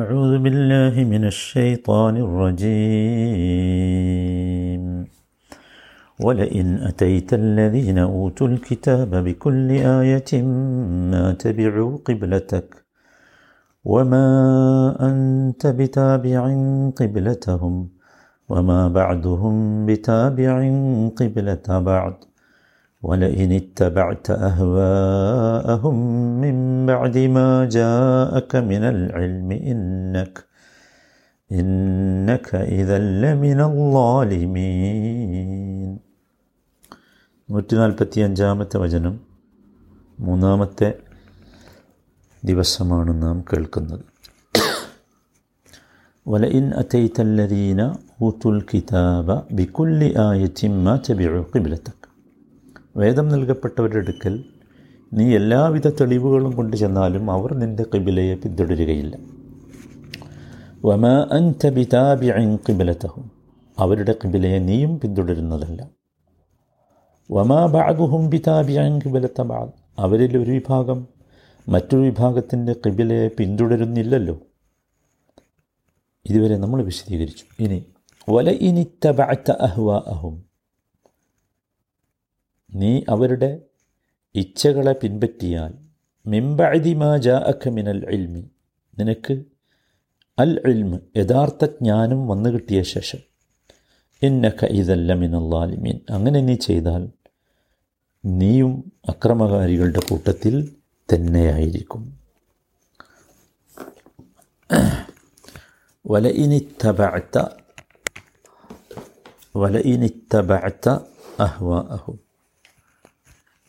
أعوذ بالله من الشيطان الرجيم. ولئن أتيت الذين أوتوا الكتاب بكل آية ما تبعوا قبلتك وما أنت بتابع قبلتهم وما بعدهم بتابع قبلة بعض ولئن اتبعت أهواءهم من بعد ما جاءك من العلم إنك إنك إذا لمن الظالمين നൂറ്റി നാൽപ്പത്തി അഞ്ചാമത്തെ വചനം മൂന്നാമത്തെ ദിവസമാണ് നാം കേൾക്കുന്നത് ولئن أتيت الذين أوتوا الكتاب بكل آية ما تبعوا قبلتك വേദം നൽകപ്പെട്ടവരുടെ അടുക്കൽ നീ എല്ലാവിധ തെളിവുകളും കൊണ്ടു ചെന്നാലും അവർ നിന്റെ കിബിലയെ പിന്തുടരുകയില്ല. വമ അൻത അൻ കിബിലത്തഹും അവരുടെ കിബിലയെ നീയും പിന്തുടരുന്നതല്ല. വമാ ബഅദുഹും ബിതാബിഇൻ കിബിലത്ത ബാഗ് അവരിൽ ഒരു വിഭാഗം മറ്റൊരു വിഭാഗത്തിന്റെ കിബിലയെ പിന്തുടരുന്നില്ലല്ലോ. ഇതുവരെ നമ്മൾ വിശദീകരിച്ചു. ഇനി വല ഇനിത്തബഅത്ത അഹ്വാഅഹും. നീ അവരുടെ ഇച്ഛകളെ പിൻപറ്റിയാൽ മിംബഅദി ജാ ജാഅക മിനൽ ഇൽമി നിനക്ക് അൽ ഇൽമ് യഥാർത്ഥ ജ്ഞാനം വന്നു കിട്ടിയ ശേഷം ഇന്നക ഇതല്ല മിനല്ലാലിമീൻ അങ്ങനെ നീ ചെയ്താൽ നീയും അക്രമകാരികളുടെ കൂട്ടത്തിൽ തന്നെയായിരിക്കും. വലഇനിത്തബഅത്ത വലഇനിത്തബഅത്ത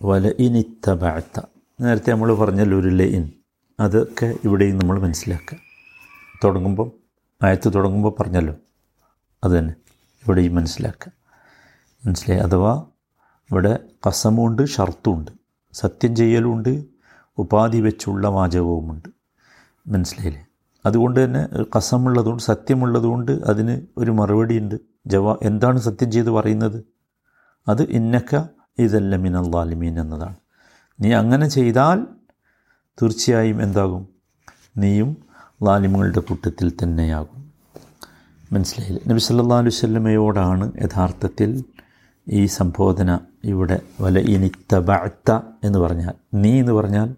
അഹ്വാഅഹും വലഇനിത്തബഅത്ത നേരത്തെ നമ്മൾ പറഞ്ഞല്ലോ ഒരു ലയിൻ അതൊക്കെ ഇവിടെയും നമ്മൾ മനസ്സിലാക്കുക. തുടങ്ങുമ്പം ആയത്ത് തുടങ്ങുമ്പോൾ പറഞ്ഞല്ലോ. അത് തന്നെ ഇവിടെയും മനസ്സിലാക്കുക. മനസ്സിലായി? അഥവാ ഇവിടെ കസമുണ്ട് ഷർത്തുമുണ്ട് സത്യം ചെയ്യലുമുണ്ട് ഉപാധി വെച്ചുള്ള വാചകവുമുണ്ട്. മനസ്സിലായില്ലേ? അതുകൊണ്ട് തന്നെ കസമുള്ളതുകൊണ്ട് സത്യമുള്ളതുകൊണ്ട് അതിന് ഒരു മറുപടിയുണ്ട്. ജവാ എന്താണ് സത്യം ചെയ്ത് പറയുന്നത്? അത് ഇന്നക്ക ഇതല്ല മിനൽ ലാലിമീൻ എന്നതാണ്. നീ അങ്ങനെ ചെയ്താൽ തീർച്ചയായും എന്താകും? നീയും ലാലിമുകളുടെ കൂട്ടത്തിൽ തന്നെയാകും. മനസ്സിലായില്ലേ? നബി സല്ലാ അലൈഹി സ്വല്ലമയോടാണ് യഥാർത്ഥത്തിൽ ഈ സംബോധന ഇവിടെ വല ഇനിത്തബഅത്ത എന്ന് പറഞ്ഞാൽ നീ എന്ന് പറഞ്ഞാൽ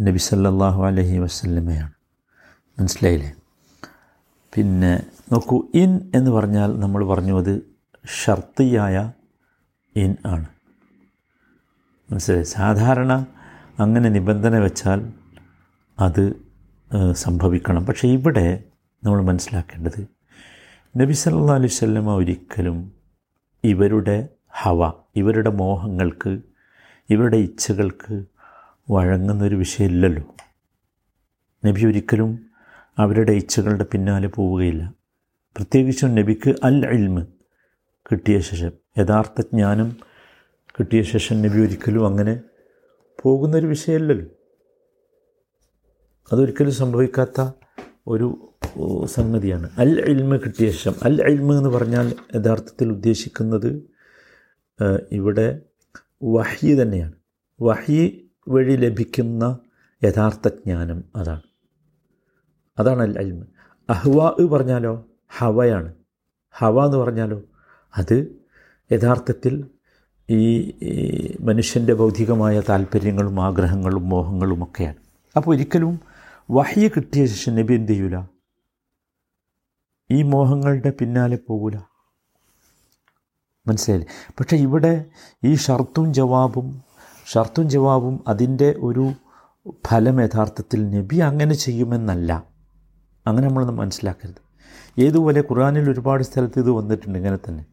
നബി സല്ലാഹു അലഹി വസല്ലമയാണ്. മനസ്സിലായില്ലേ? പിന്നെ നോക്കൂ ഇൻ എന്ന് പറഞ്ഞാൽ നമ്മൾ പറഞ്ഞു അത് ഷർത്തിയായ ഇൻ ആണ്. മനസ്സിലായി? സാധാരണ അങ്ങനെ നിബന്ധന വെച്ചാൽ അത് സംഭവിക്കണം. പക്ഷേ ഇവിടെ നമ്മൾ മനസ്സിലാക്കേണ്ടത് നബി സല്ലാ അലൈഹി സ്വല്ലമ്മ ഒരിക്കലും ഇവരുടെ ഹവ ഇവരുടെ മോഹങ്ങൾക്ക് ഇവരുടെ ഇച്ഛകൾക്ക് വഴങ്ങുന്നൊരു വിഷയമില്ലല്ലോ. നബി ഒരിക്കലും അവരുടെ ഇച്ഛകളുടെ പിന്നാലെ പോവുകയില്ല. പ്രത്യേകിച്ചും നബിക്ക് അൽ ഇൽമ് കിട്ടിയ ശേഷം യഥാർത്ഥ ജ്ഞാനം കിട്ടിയ ശേഷം നബി ഒരിക്കലും അങ്ങനെ പോകുന്നൊരു വിഷയമല്ലല്ലോ. അതൊരിക്കലും സംഭവിക്കാത്ത ഒരു സംഗതിയാണ്. അൽ ഇൽമ കിട്ടിയ ശേഷം അൽ ഇൽമ എന്ന് പറഞ്ഞാൽ യഥാർത്ഥത്തിൽ ഉദ്ദേശിക്കുന്നത് ഇവിടെ വഹി തന്നെയാണ്. വഹി വഴി ലഭിക്കുന്ന യഥാർത്ഥ ജ്ഞാനം അതാണ്. അതാണ് അൽ അൽമ അഹ്വാ പറഞ്ഞാലോ ഹവയാണ്. ഹവ എന്ന് പറഞ്ഞാലോ അത് യഥാർത്ഥത്തിൽ ഈ മനുഷ്യന്റെ ഭൗതികമായ താല്പര്യങ്ങളും ആഗ്രഹങ്ങളും മോഹങ്ങളും ഒക്കെയാണ്. അപ്പോൾ ഒരിക്കലും വഹ്യ കിട്ടിയ ശേഷം നബി എന്ത് ചെയ്യൂല? ഈ മോഹങ്ങളുടെ പിന്നാലെ പോകൂല. മനസ്സിലായില്ലേ? പക്ഷെ ഇവിടെ ഈ ഷർത്തും ജവാബും ഷർത്തും ജവാബും അതിന്റെ ഒരു ഫലം യഥാർത്ഥത്തിൽ നബി അങ്ങനെ ചെയ്യുമെന്നല്ല. അങ്ങനെ നമ്മളൊന്ന് മനസ്സിലാക്കരുത്. ഏതുപോലെ ഖുറാനിൽ ഒരുപാട് സ്ഥലത്ത് ഇത് വന്നിട്ടുണ്ട് ഇങ്ങനെ തന്നെ.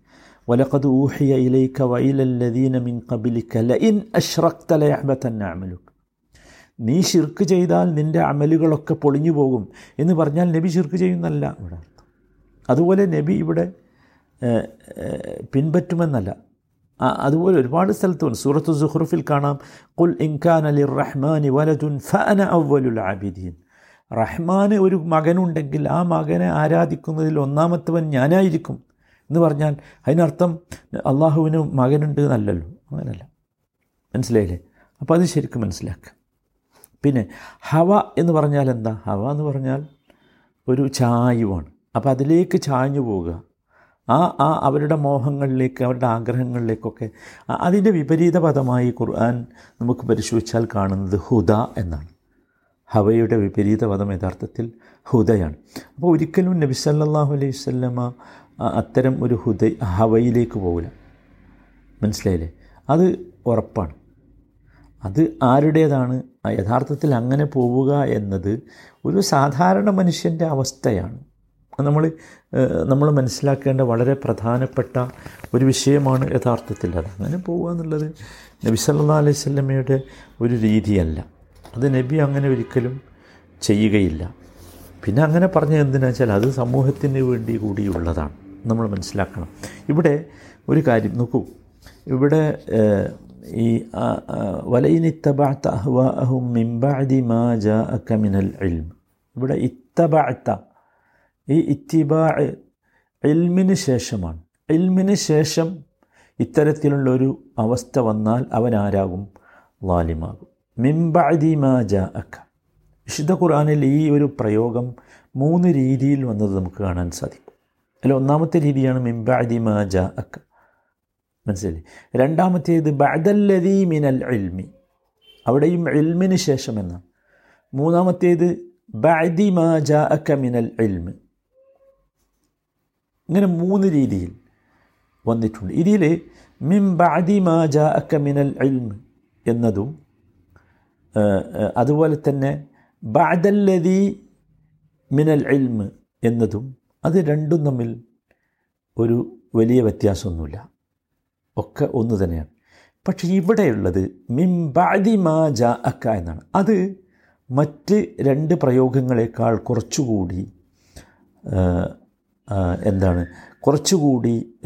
വലഖദ് إليك وإلى الذين من قبلك لئن أشركت ليحبطن عملك നീ ഷിർക്ക് ചെയ്താൽ നിന്റെ അമലുകളൊക്കെ പൊളിഞ്ഞു പോകും എന്ന് പറഞ്ഞാൽ നബി ഷിർക്ക് ചെയ്യുന്നല്ല ഇവിടെ അർത്ഥം. അതുപോലെ നബി ഇവിടെ പിൻപറ്റുമെന്നല്ല. അതുപോലെ ഒരുപാട് സ്ഥലത്തുണ്ട്. സൂറത്ത് സുഹ്റുഫിൽ കാണാം. കുൽ ഇൻകാൻ അലി റഹ്മാനി വലതുൻ ഫന അവലുൽ ആബിദീൻ റഹ്മാന് ഒരു മകനുണ്ടെങ്കിൽ ആ മകനെ ആരാധിക്കുന്നതിൽ ഒന്നാമത്തവൻ ഞാനായിരിക്കും. എന്ന് പറഞ്ഞാൽ അതിനർത്ഥം അള്ളാഹുവിന് മകനുണ്ട് എന്നല്ലല്ലോ. അങ്ങനല്ല മനസ്സിലായില്ലേ? അപ്പോൾ അത് ശരിക്കും മനസ്സിലാക്കുക. പിന്നെ ഹവ എന്ന് പറഞ്ഞാൽ എന്താ? ഹവ എന്ന് പറഞ്ഞാൽ ഒരു ചായുവാണ്. അപ്പോൾ അതിലേക്ക് ചായഞ്ഞു പോവുക. ആ ആ അവരുടെ മോഹങ്ങളിലേക്ക് അവരുടെ ആഗ്രഹങ്ങളിലേക്കൊക്കെ അതിന്റെ വിപരീത പദമായി ഖുർആൻ നമുക്ക് പരിശോധിച്ചാൽ കാണുന്നത് ഹുദ എന്നാണ്. ഹവയുടെ വിപരീത പദം യഥാർത്ഥത്തിൽ ഹുദയാണ്. അപ്പോൾ ഒരിക്കലും നബി സല്ലല്ലാഹു അലൈഹി വസല്ലമ ആ അത്തരം ഒരു ഹുദ ഹവയിലേക്ക് പോകില്ല മനസ്സിലായില്ലേ? അത് ഉറപ്പാണ്. അത് ആരുടേതാണ്? യഥാർത്ഥത്തിൽ അങ്ങനെ പോവുക എന്നത് ഒരു സാധാരണ മനുഷ്യന്റെ അവസ്ഥയാണ്. നമ്മൾ നമ്മൾ മനസ്സിലാക്കേണ്ട വളരെ പ്രധാനപ്പെട്ട ഒരു വിഷയമാണ് യഥാർത്ഥത്തിൽ അത്. അങ്ങനെ പോവുക എന്നുള്ളത് നബി സല്ലാ അലൈഹി സ്വല്ലമ്മയുടെ ഒരു രീതിയല്ല. അത് നബി അങ്ങനെ ഒരിക്കലും ചെയ്യുകയില്ല. പിന്നെ അങ്ങനെ പറഞ്ഞ എന്തിനാ വെച്ചാൽ അത് സമൂഹത്തിന് വേണ്ടി കൂടിയുള്ളതാണ്. നമ്മൾ മനസ്സിലാക്കണം. ഇവിടെ ഒരു കാര്യം നോക്കൂ. ഇവിടെ ഈ വലയിനിത്തബാത്ത അഹ്വാഅഹും മിംബഅദി മാ ജാഅക മിനൽ ഇൽം. ഇവിടെ ഇത്തബാത്ത ഈ ഇത്തിബാ ഇൽമിന് ശേഷമാണ്. ഇൽമിന് ശേഷം ഇത്തരത്തിലുള്ള ഒരു അവസ്ഥ വന്നാൽ അവൻ ആരാകും? ലാലിമാകും. മിംബാദി മാ അക്ക വിശുദ്ധ ഖുർആനിൽ ഈ ഒരു പ്രയോഗം മൂന്ന് രീതിയിൽ വന്നത് നമുക്ക് കാണാൻ സാധിക്കും. അതിൽ ഒന്നാമത്തെ രീതിയാണ് മിംബാദി മാജ ജാഅക. മനസ്സിലായി രണ്ടാമത്തേത് ബഅദല്ലദീ മിനൽ ഇൽമി. അവിടെയും ഇൽമിന് ശേഷം എന്നാണ് മൂന്നാമത്തേത് ബഅദി മാ അക്ക മിനൽ ഇൽമ്. ഇങ്ങനെ മൂന്ന് രീതിയിൽ വന്നിട്ടുണ്ട്. ഇതിൽ മിം ബഅദി മാ ജാഅക മിനൽ ഇൽമ് എന്നതും അതുപോലെ തന്നെ ബഅദല്ലദീ മിനൽ ഇൽമ് എന്നതും അത് രണ്ടും തമ്മിൽ ഒരു വലിയ വ്യത്യാസമൊന്നുമില്ല. ഒക്കെ ഒന്ന് തന്നെയാണ്. പക്ഷേ ഇവിടെയുള്ളത് മിംബാദി മാ ജ അക്ക എന്നാണ്. അത് മറ്റ് രണ്ട് പ്രയോഗങ്ങളെക്കാൾ കുറച്ചുകൂടി എന്താണ് കുറച്ചുകൂടി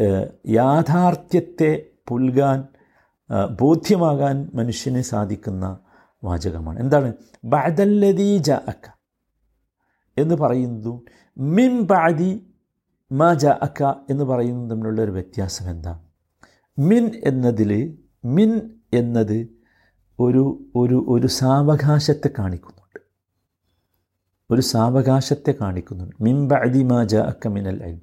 യാഥാർത്ഥ്യത്തെ പുൽകാൻ ബോധ്യമാകാൻ മനുഷ്യന് സാധിക്കുന്ന വാചകമാണ്. എന്താണ്? ബഅദല്ലദീ ജ അക്ക എന്ന് പറയുന്നതും മിം ബാദി മാ ജ അക്ക എന്ന് പറയുന്നത് തമ്മിലുള്ള ഒരു വ്യത്യാസം എന്താ? മിൻ എന്നതിൽ മിൻ എന്നത് ഒരു ഒരു ഒരു സാവകാശത്തെ കാണിക്കുന്നുണ്ട്. ഒരു സാവകാശത്തെ കാണിക്കുന്നുണ്ട്. മിൻ ബഅദി മാ ജ അക്ക മിനൽ ഇൽം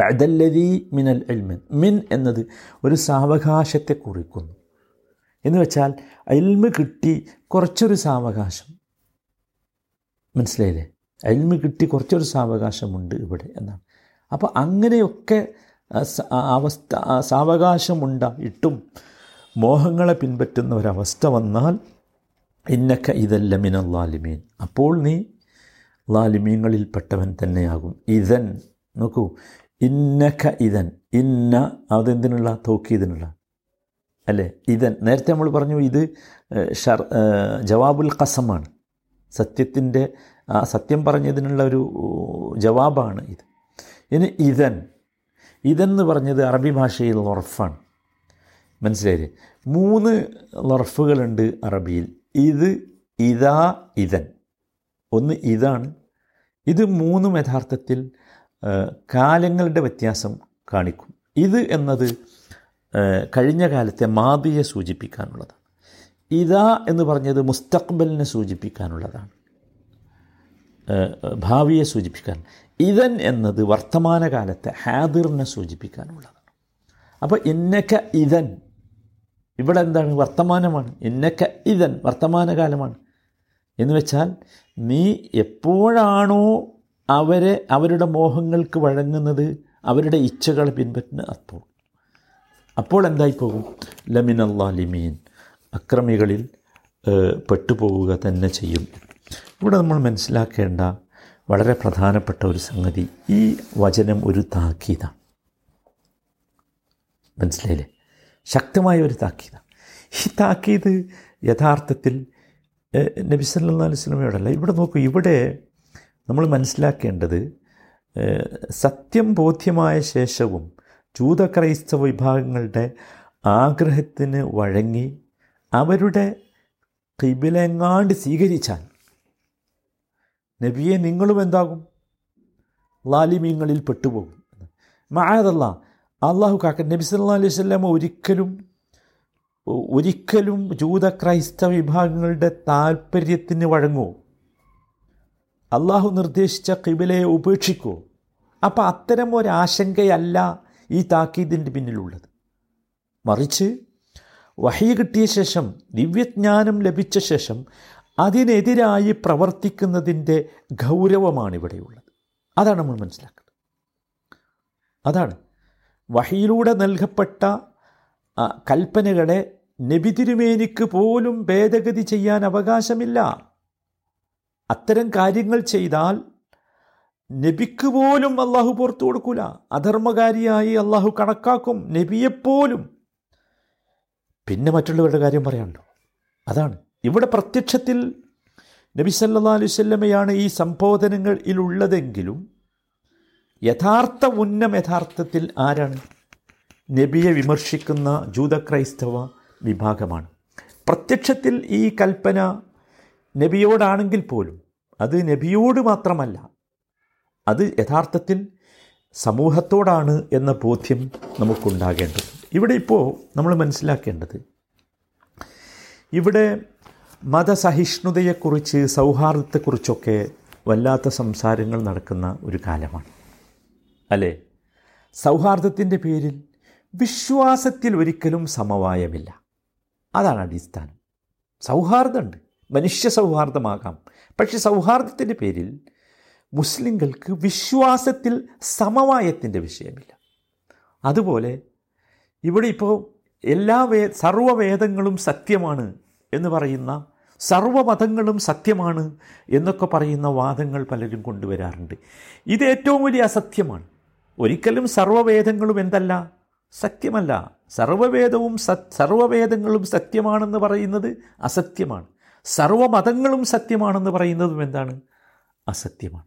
ബഅദല്ലദീ മിനൽ അൽമൻ മിൻ എന്നത് ഒരു സാവകാശത്തെ കുറിക്കുന്നു. എന്ന് വെച്ചാൽ അൽമ് കിട്ടി കുറച്ചൊരു സാവകാശം. മനസ്സിലായില്ലേ? അൽമ് കിട്ടി കുറച്ചൊരു സാവകാശമുണ്ട് ഇവിടെ എന്നാണ്. അപ്പോൾ അങ്ങനെയൊക്കെ അവസ്ഥ സാവകാശമുണ്ടായിട്ടും മോഹങ്ങളെ പിൻപറ്റുന്ന ഒരവസ്ഥ വന്നാൽ ഇന്നക്ക ഇതല്ല മിനൽ ലാലിമീൻ. അപ്പോൾ നീ ലാലിമീങ്ങളിൽപ്പെട്ടവൻ തന്നെയാകും. ഇതൻ നോക്കൂ. ഇന്നക്ക ഇതൻ ഇന്ന അതെന്തിനുള്ള? തോക്കിയതിനുള്ള അല്ലേ? ഇതൻ നേരത്തെ നമ്മൾ പറഞ്ഞു ഇത് ഷർ ജവാബുൽ കസമാണ് സത്യത്തിന്റെ സത്യം പറഞ്ഞതിനുള്ള ഒരു ജവാബാണ് ഇത്. ഇനി ഇതൻ. ഇതെന്ന് പറഞ്ഞത് അറബി ഭാഷയിൽ ലൊറഫാണ് മനസ്സിലായി മൂന്ന് ലൊറഫുകളുണ്ട് അറബിയിൽ. ഇത് ഇതാ ഇതൻ. ഒന്ന് ഇതാണ്. ഇത് മൂന്നും യഥാർത്ഥത്തിൽ കാലങ്ങളുടെ വ്യത്യാസം കാണിക്കും. ഇത് എന്നത് കഴിഞ്ഞ കാലത്തെ മാതിയെ സൂചിപ്പിക്കാനുള്ളതാണ്. ഇതാ എന്ന് പറഞ്ഞത് മുസ്തഖ്ബലിനെ സൂചിപ്പിക്കാനുള്ളതാണ്. ഭാവിയെ സൂചിപ്പിക്കാൻ. ഇതൻ എന്നത് വർത്തമാനകാലത്തെ ഹാദിറിനെ സൂചിപ്പിക്കാനുള്ളതാണ്. അപ്പോൾ ഇന്നക്ക ഇതൻ ഇവിടെ എന്താണ് വർത്തമാനമാണ്? ഇന്നക്ക ഇതൻ വർത്തമാനകാലമാണ്. എന്ന് വെച്ചാൽ നീ എപ്പോഴാണോ അവരെ അവരുടെ മോഹങ്ങൾക്ക് വഴങ്ങുന്നത് അവരുടെ ഇച്ഛകൾ പിൻപറ്റുന്ന അപ്പോൾ. അപ്പോൾ എന്തായി പോകും ലമിൻ അക്രമികളിൽ പെട്ടുപോവുക തന്നെ ചെയ്യും. ഇവിടെ നമ്മൾ മനസ്സിലാക്കേണ്ട വളരെ പ്രധാനപ്പെട്ട ഒരു സംഗതി ഈ വചനം ഒരു താക്കീതാണ്. മനസ്സിലായില്ലേ? ശക്തമായ ഒരു താക്കീതാണ്. ഈ താക്കീത് യഥാർത്ഥത്തിൽ നബി വസല്ലമയോടല്ല. ഇവിടെ നോക്കൂ ഇവിടെ നമ്മൾ മനസ്സിലാക്കേണ്ടത് സത്യം ബോധ്യമായ ശേഷവും ജൂത ക്രൈസ്തവ വിഭാഗങ്ങളുടെ ആഗ്രഹത്തിന് വഴങ്ങി അവരുടെ കിബിലെങ്ങാണ്ട് സ്വീകരിച്ചാൽ നബിയെ നിങ്ങളും എന്താകും? ലാലിമീങ്ങളിൽ പെട്ടുപോകും. മായതല്ല അള്ളാഹു കാക്ക നബി സല്ലാ അലൈഹി വസല്ലം ഒരിക്കലും ഒരിക്കലും ജൂത ക്രൈസ്തവ വിഭാഗങ്ങളുടെ താല്പര്യത്തിന് വഴങ്ങുമോ അള്ളാഹു നിർദ്ദേശിച്ച കിബിലയെ ഉപേക്ഷിക്കുമോ അപ്പം അത്തരം ഒരാശങ്കയല്ല ഈ താക്കീതിന്റെ പിന്നിലുള്ളത്. മറിച്ച് വഹി കിട്ടിയ ശേഷം ദിവ്യജ്ഞാനം ലഭിച്ച ശേഷം അതിനെതിരായി പ്രവർത്തിക്കുന്നതിന്റെ ഗൗരവമാണ് ഇവിടെയുള്ളത് അതാണ് നമ്മൾ മനസ്സിലാക്കുന്നത് അതാണ് വഹിയിലൂടെ നൽകപ്പെട്ട കൽപ്പനകളെ നബി തിരുമേനിക്ക് പോലും ഭേദഗതി ചെയ്യാൻ അവകാശമില്ല. അത്തരം കാര്യങ്ങൾ ചെയ്താൽ നബിക്ക് പോലും അള്ളാഹു പുറത്തു കൊടുക്കൂല. അധർമ്മകാരിയായി അള്ളാഹു കണക്കാക്കും നബിയെപ്പോലും. പിന്നെ മറ്റുള്ളവരുടെ കാര്യം പറയാനുണ്ടോ? അതാണ്. ഇവിടെ പ്രത്യക്ഷത്തിൽ നബി സല്ലാ അലുസല്ലമയാണ് ഈ സംബോധനങ്ങളിലുള്ളതെങ്കിലും യഥാർത്ഥ ഉന്നം യഥാർത്ഥത്തിൽ ആരാണ്? നബിയെ വിമർശിക്കുന്ന ജൂതക്രൈസ്തവ വിഭാഗമാണ്. പ്രത്യക്ഷത്തിൽ ഈ കൽപ്പന നബിയോടാണെങ്കിൽ പോലും അത് നബിയോട് മാത്രമല്ല അത് യഥാർത്ഥത്തിൽ സമൂഹത്തോടാണ് എന്ന ബോധ്യം നമുക്കുണ്ടാകേണ്ടത്. ഇവിടെ ഇപ്പോൾ നമ്മൾ മനസ്സിലാക്കേണ്ടത് ഇവിടെ മതസഹിഷ്ണുതയെക്കുറിച്ച് സൗഹാർദ്ദത്തെക്കുറിച്ചൊക്കെ വല്ലാത്ത സംസാരങ്ങൾ നടക്കുന്ന ഒരു കാലമാണ്. അല്ലേ? സൗഹാർദ്ദത്തിന്റെ പേരിൽ വിശ്വാസത്തിൽ ഒരിക്കലും സമവായമില്ല. അതാണ് അടിസ്ഥാനം. സൗഹാർദ്ദമുണ്ട്. മനുഷ്യ സൗഹാർദ്ദമാകാം. പക്ഷെ സൗഹാർദ്ദത്തിന്റെ പേരിൽ മുസ്ലിങ്ങൾക്ക് വിശ്വാസത്തിൽ സമവായത്തിന്റെ വിഷയമില്ല. അതുപോലെ ഇവിടെ ഇപ്പോൾ എല്ലാ വേ സർവവേദങ്ങളും സത്യമാണ്. എന്ന് പറയുന്ന സർവമതങ്ങളും സത്യമാണ് എന്നൊക്കെ പറയുന്ന വാദങ്ങൾ പലരും കൊണ്ടുവരാറുണ്ട്. ഇത് ഏറ്റവും വലിയ അസത്യമാണ്. ഒരിക്കലും സർവവേദങ്ങളും എന്തല്ല? സത്യമല്ല. സർവവേദവും സർവവേദങ്ങളും സത്യമാണെന്ന് പറയുന്നത് അസത്യമാണ്. സർവമതങ്ങളും സത്യമാണെന്ന് പറയുന്നതും എന്താണ്? അസത്യമാണ്.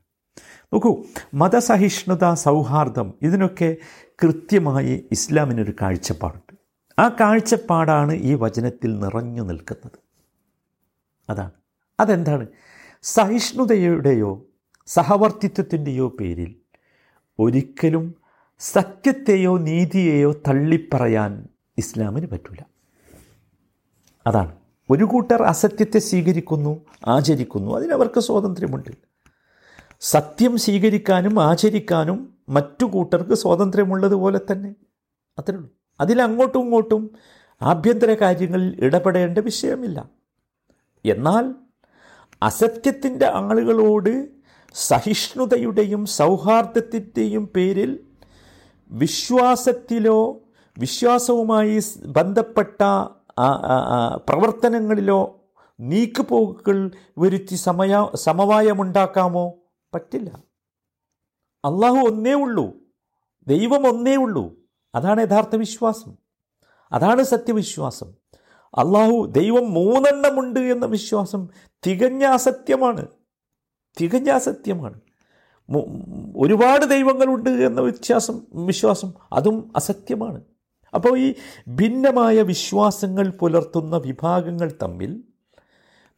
നോക്കൂ മതസഹിഷ്ണുത സൗഹാർദ്ദം ഇതിനൊക്കെ കൃത്യമായി ഇസ്ലാമിനൊരു കാഴ്ചപ്പാടുണ്ട്. ആ കാഴ്ചപ്പാടാണ് ഈ വചനത്തിൽ നിറഞ്ഞു നിൽക്കുന്നത്. അതാണ്. അതെന്താണ്? സഹിഷ്ണുതയുടെയോ സഹവർത്തിത്വത്തിന്റെയോ പേരിൽ ഒരിക്കലും സത്യത്തെയോ നീതിയെയോ തള്ളിപ്പറയാൻ ഇസ്ലാമിന് പറ്റില്ല അതാണ്. ഒരു കൂട്ടർ അസത്യത്തെ സ്വീകരിക്കുന്നു ആചരിക്കുന്നു. അതിനവർക്ക് സ്വാതന്ത്ര്യമുണ്ട്. സത്യം സ്വീകരിക്കാനും ആചരിക്കാനും മറ്റു കൂട്ടർക്ക് സ്വാതന്ത്ര്യമുള്ളതുപോലെ തന്നെ. അത്രേ ഉള്ളൂ. അതിലങ്ങോട്ടും ഇങ്ങോട്ടും ആഭ്യന്തര കാര്യങ്ങളിൽ ഇടപെടേണ്ട വിഷയമില്ല. എന്നാൽ അസത്യത്തിന്റെ ആളുകളോട് സഹിഷ്ണുതയുടെയും സൗഹാർദ്ദത്തിന്റെയും പേരിൽ വിശ്വാസത്തിലോ വിശ്വാസവുമായി ബന്ധപ്പെട്ട പ്രവർത്തനങ്ങളിലോ നീക്കുപോക്കുകൾ വരുത്തി സമയ സമവായമുണ്ടാക്കാമോ? പറ്റില്ല. അള്ളാഹു ഒന്നേ ഉള്ളൂ. ദൈവം ഒന്നേ ഉള്ളൂ. അതാണ് യഥാർത്ഥ വിശ്വാസം. അതാണ് സത്യവിശ്വാസം. അള്ളാഹു ദൈവം മൂന്നെണ്ണമുണ്ട് എന്ന വിശ്വാസം തികഞ്ഞ അസത്യമാണ്. തികഞ്ഞ അസത്യമാണ്. ഒരുപാട് ദൈവങ്ങളുണ്ട് എന്ന വിശ്വാസം വിശ്വാസം അതും അസത്യമാണ്. അപ്പോൾ ഈ ഭിന്നമായ വിശ്വാസങ്ങൾ പുലർത്തുന്ന വിഭാഗങ്ങൾ തമ്മിൽ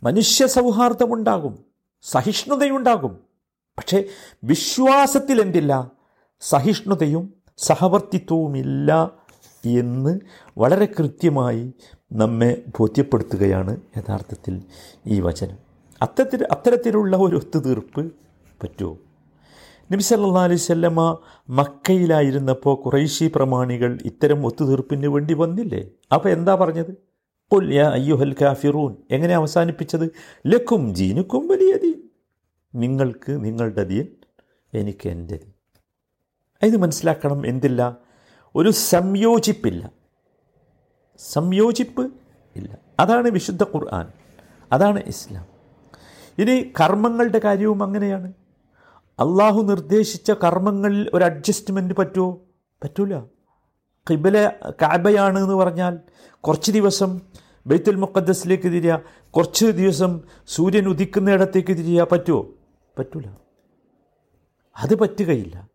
മനുഷ്യ സൗഹാർദ്ദമുണ്ടാകും സഹിഷ്ണുതയുണ്ടാകും. പക്ഷേ വിശ്വാസത്തിൽ എന്തില്ല? സഹിഷ്ണുതയും സഹവർത്തിത്വവുമില്ല എന്ന് വളരെ കൃത്യമായി നമ്മെ ബോധ്യപ്പെടുത്തുകയാണ് യഥാർത്ഥത്തിൽ ഈ വചനം. അത്തരത്തിൽ അത്തരത്തിലുള്ള ഒരു ഒത്തുതീർപ്പ് പറ്റുമോ? നബി സല്ലാ അലൈഹി സ്വല്ലമ്മ മക്കയിലായിരുന്നപ്പോൾ കുറേശി പ്രമാണികൾ ഇത്തരം ഒത്തുതീർപ്പിന് വേണ്ടി വന്നില്ലേ? അപ്പോൾ എന്താ പറഞ്ഞത്? കൊൽ യാ അയ്യുഹൽ കാഫിറൂൻ. എങ്ങനെ അവസാനിപ്പിച്ചത്? ലക്കും ജീനുക്കും വലിയ ദീൻ. നിങ്ങൾക്ക് നിങ്ങളുടെ ദീൻ എനിക്ക് എന്റെ ദീൻ. ഇത് മനസ്സിലാക്കണം എന്തില്ല? ഒരു സംയോജിപ്പില്ല. സംയോജിപ്പ് ഇല്ല. അതാണ് വിശുദ്ധ ഖുർആൻ. അതാണ് ഇസ്ലാം. ഇനി കർമ്മങ്ങളുടെ കാര്യവും അങ്ങനെയാണ്. അള്ളാഹു നിർദ്ദേശിച്ച കർമ്മങ്ങളിൽ ഒരു അഡ്ജസ്റ്റ്മെന്റ് പറ്റുമോ? പറ്റൂല. കിബല കാബയാണ് എന്ന് പറഞ്ഞാൽ കുറച്ച് ദിവസം ബൈത്തുൽ മുക്കദ്സിലേക്ക് തിരിയുക കുറച്ച് ദിവസം സൂര്യൻ ഉദിക്കുന്ന ഇടത്തേക്ക് തിരിയുക പറ്റുമോ? പറ്റൂല. അത് പറ്റുകയില്ല.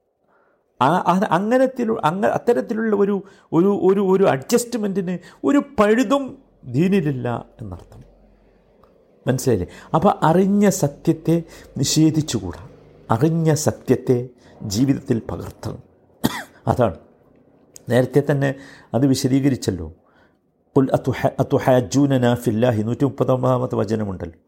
അങ്ങനത്തിൽ അങ്ങ അത്തരത്തിലുള്ള ഒരു ഒരു ഒരു ഒരു അഡ്ജസ്റ്റ്മെന്റിന് ഒരു പഴുതും ദീനിലില്ല എന്നർത്ഥം. മനസ്സിലായില്ലേ? അപ്പോൾ അറിഞ്ഞ സത്യത്തെ നിഷേധിച്ചുകൂടാ. അറിഞ്ഞ സത്യത്തെ ജീവിതത്തിൽ പകർത്തണം. അതാണ്. നേരത്തെ തന്നെ അത് വിശദീകരിച്ചല്ലോ. പുൽ അത്തുഹ അത്തുഹാജൂനന ഫില്ലാഹി നൂറ്റി മുപ്പത്തൊമ്പതാമത്തെ വചനമുണ്ടല്ലോ.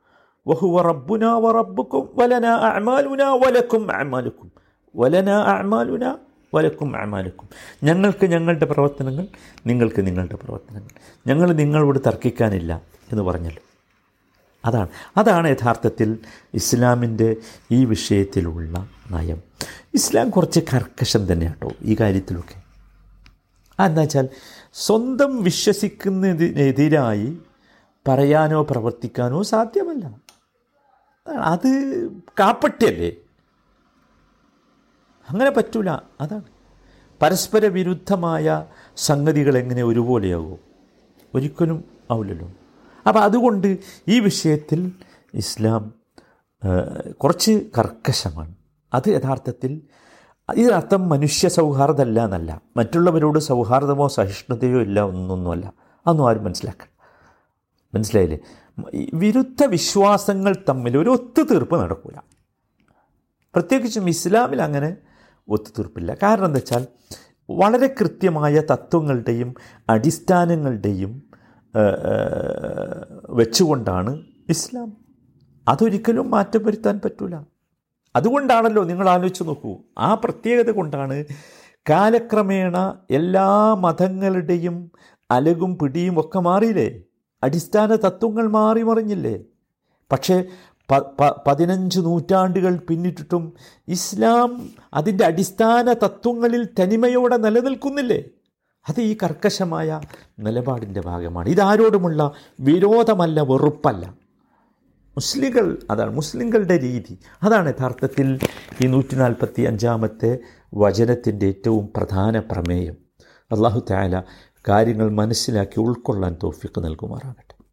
വഹുവ റബ്ബുന വ റബ്ബുക്കും വലന അമാലുന വലക്കും അഅമാലുക്കും. വലന അമാലുന വലക്കും അമാലക്കും ഞങ്ങൾക്ക് ഞങ്ങളുടെ പ്രവർത്തനങ്ങൾ നിങ്ങൾക്ക് നിങ്ങളുടെ പ്രവർത്തനങ്ങൾ. ഞങ്ങൾ നിങ്ങളോട് തർക്കിക്കാനില്ല എന്ന് പറഞ്ഞല്ലോ. അതാണ്. അതാണ് യഥാർത്ഥത്തിൽ ഇസ്ലാമിന്റെ ഈ വിഷയത്തിലുള്ള നയം. ഇസ്ലാം കുറച്ച് കർക്കശം തന്നെ കേട്ടോ ഈ കാര്യത്തിലൊക്കെ. എന്താ വെച്ചാൽ സ്വന്തം വിശ്വസിക്കുന്നതിനെതിരായി പറയാനോ പ്രവർത്തിക്കാനോ സാധ്യമല്ല. അത് കാപ്പട്യല്ലേ? അങ്ങനെ പറ്റൂല. അതാണ്. പരസ്പര വിരുദ്ധമായ സംഗതികൾ എങ്ങനെ ഒരുപോലെയാകും? ഒരിക്കലും ആവില്ലല്ലോ. അപ്പോൾ അതുകൊണ്ട് ഈ വിഷയത്തിൽ ഇസ്ലാം കുറച്ച് കർക്കശമാണ്. അത് യഥാർത്ഥത്തിൽ ഇതിനർത്ഥം മനുഷ്യ സൗഹാർദ്ദമല്ല എന്നല്ല. മറ്റുള്ളവരോട് സൗഹാർദ്ദമോ സഹിഷ്ണുതയോ ഇല്ല ഒന്നൊന്നുമല്ല അതൊന്നും ആരും മനസ്സിലാക്കണം മനസ്സിലായില്ലേ? വിരുദ്ധ വിശ്വാസങ്ങൾ തമ്മിൽ ഒരു ഒത്തുതീർപ്പ് നടക്കില്ല പ്രത്യേകിച്ചും ഇസ്ലാമിൽ അങ്ങനെ ഒത്തുതീർപ്പില്ല. കാരണം എന്താ വെച്ചാൽ വളരെ കൃത്യമായ തത്വങ്ങളുടെയും അടിസ്ഥാനങ്ങളുടെയും വെച്ചുകൊണ്ടാണ് ഇസ്ലാം. അതൊരിക്കലും മാറ്റം വരുത്താൻ പറ്റൂല. അതുകൊണ്ടാണല്ലോ നിങ്ങൾ ആലോചിച്ച് നോക്കൂ. ആ പ്രത്യേകത കൊണ്ടാണ് കാലക്രമേണ എല്ലാ മതങ്ങളുടെയും അലകും പിടിയും ഒക്കെ മാറിയില്ലേ? അടിസ്ഥാന തത്വങ്ങൾ മാറി മറിഞ്ഞില്ലേ? പക്ഷേ പതിനഞ്ച് നൂറ്റാണ്ടുകൾ പിന്നിട്ടിട്ടും ഇസ്ലാം അതിന്റെ അടിസ്ഥാന തത്വങ്ങളിൽ തനിമയോടെ നിലനിൽക്കുന്നില്ലേ? അത് ഈ കർക്കശമായ നിലപാടിന്റെ ഭാഗമാണ്. ഇതാരോടുമുള്ള വിരോധമല്ല വെറുപ്പല്ല. മുസ്ലിങ്ങൾ അതാണ് മുസ്ലിങ്ങളുടെ രീതി. അതാണ് യഥാർത്ഥത്തിൽ ഈ നൂറ്റി നാൽപ്പത്തി അഞ്ചാമത്തെ വചനത്തിന്റെ ഏറ്റവും പ്രധാന പ്രമേയം. അള്ളാഹു താല കാര്യങ്ങൾ മനസ്സിലാക്കി ഉൾക്കൊള്ളാൻ തോഫിക്ക് നൽകുമാറാകട്ടെ.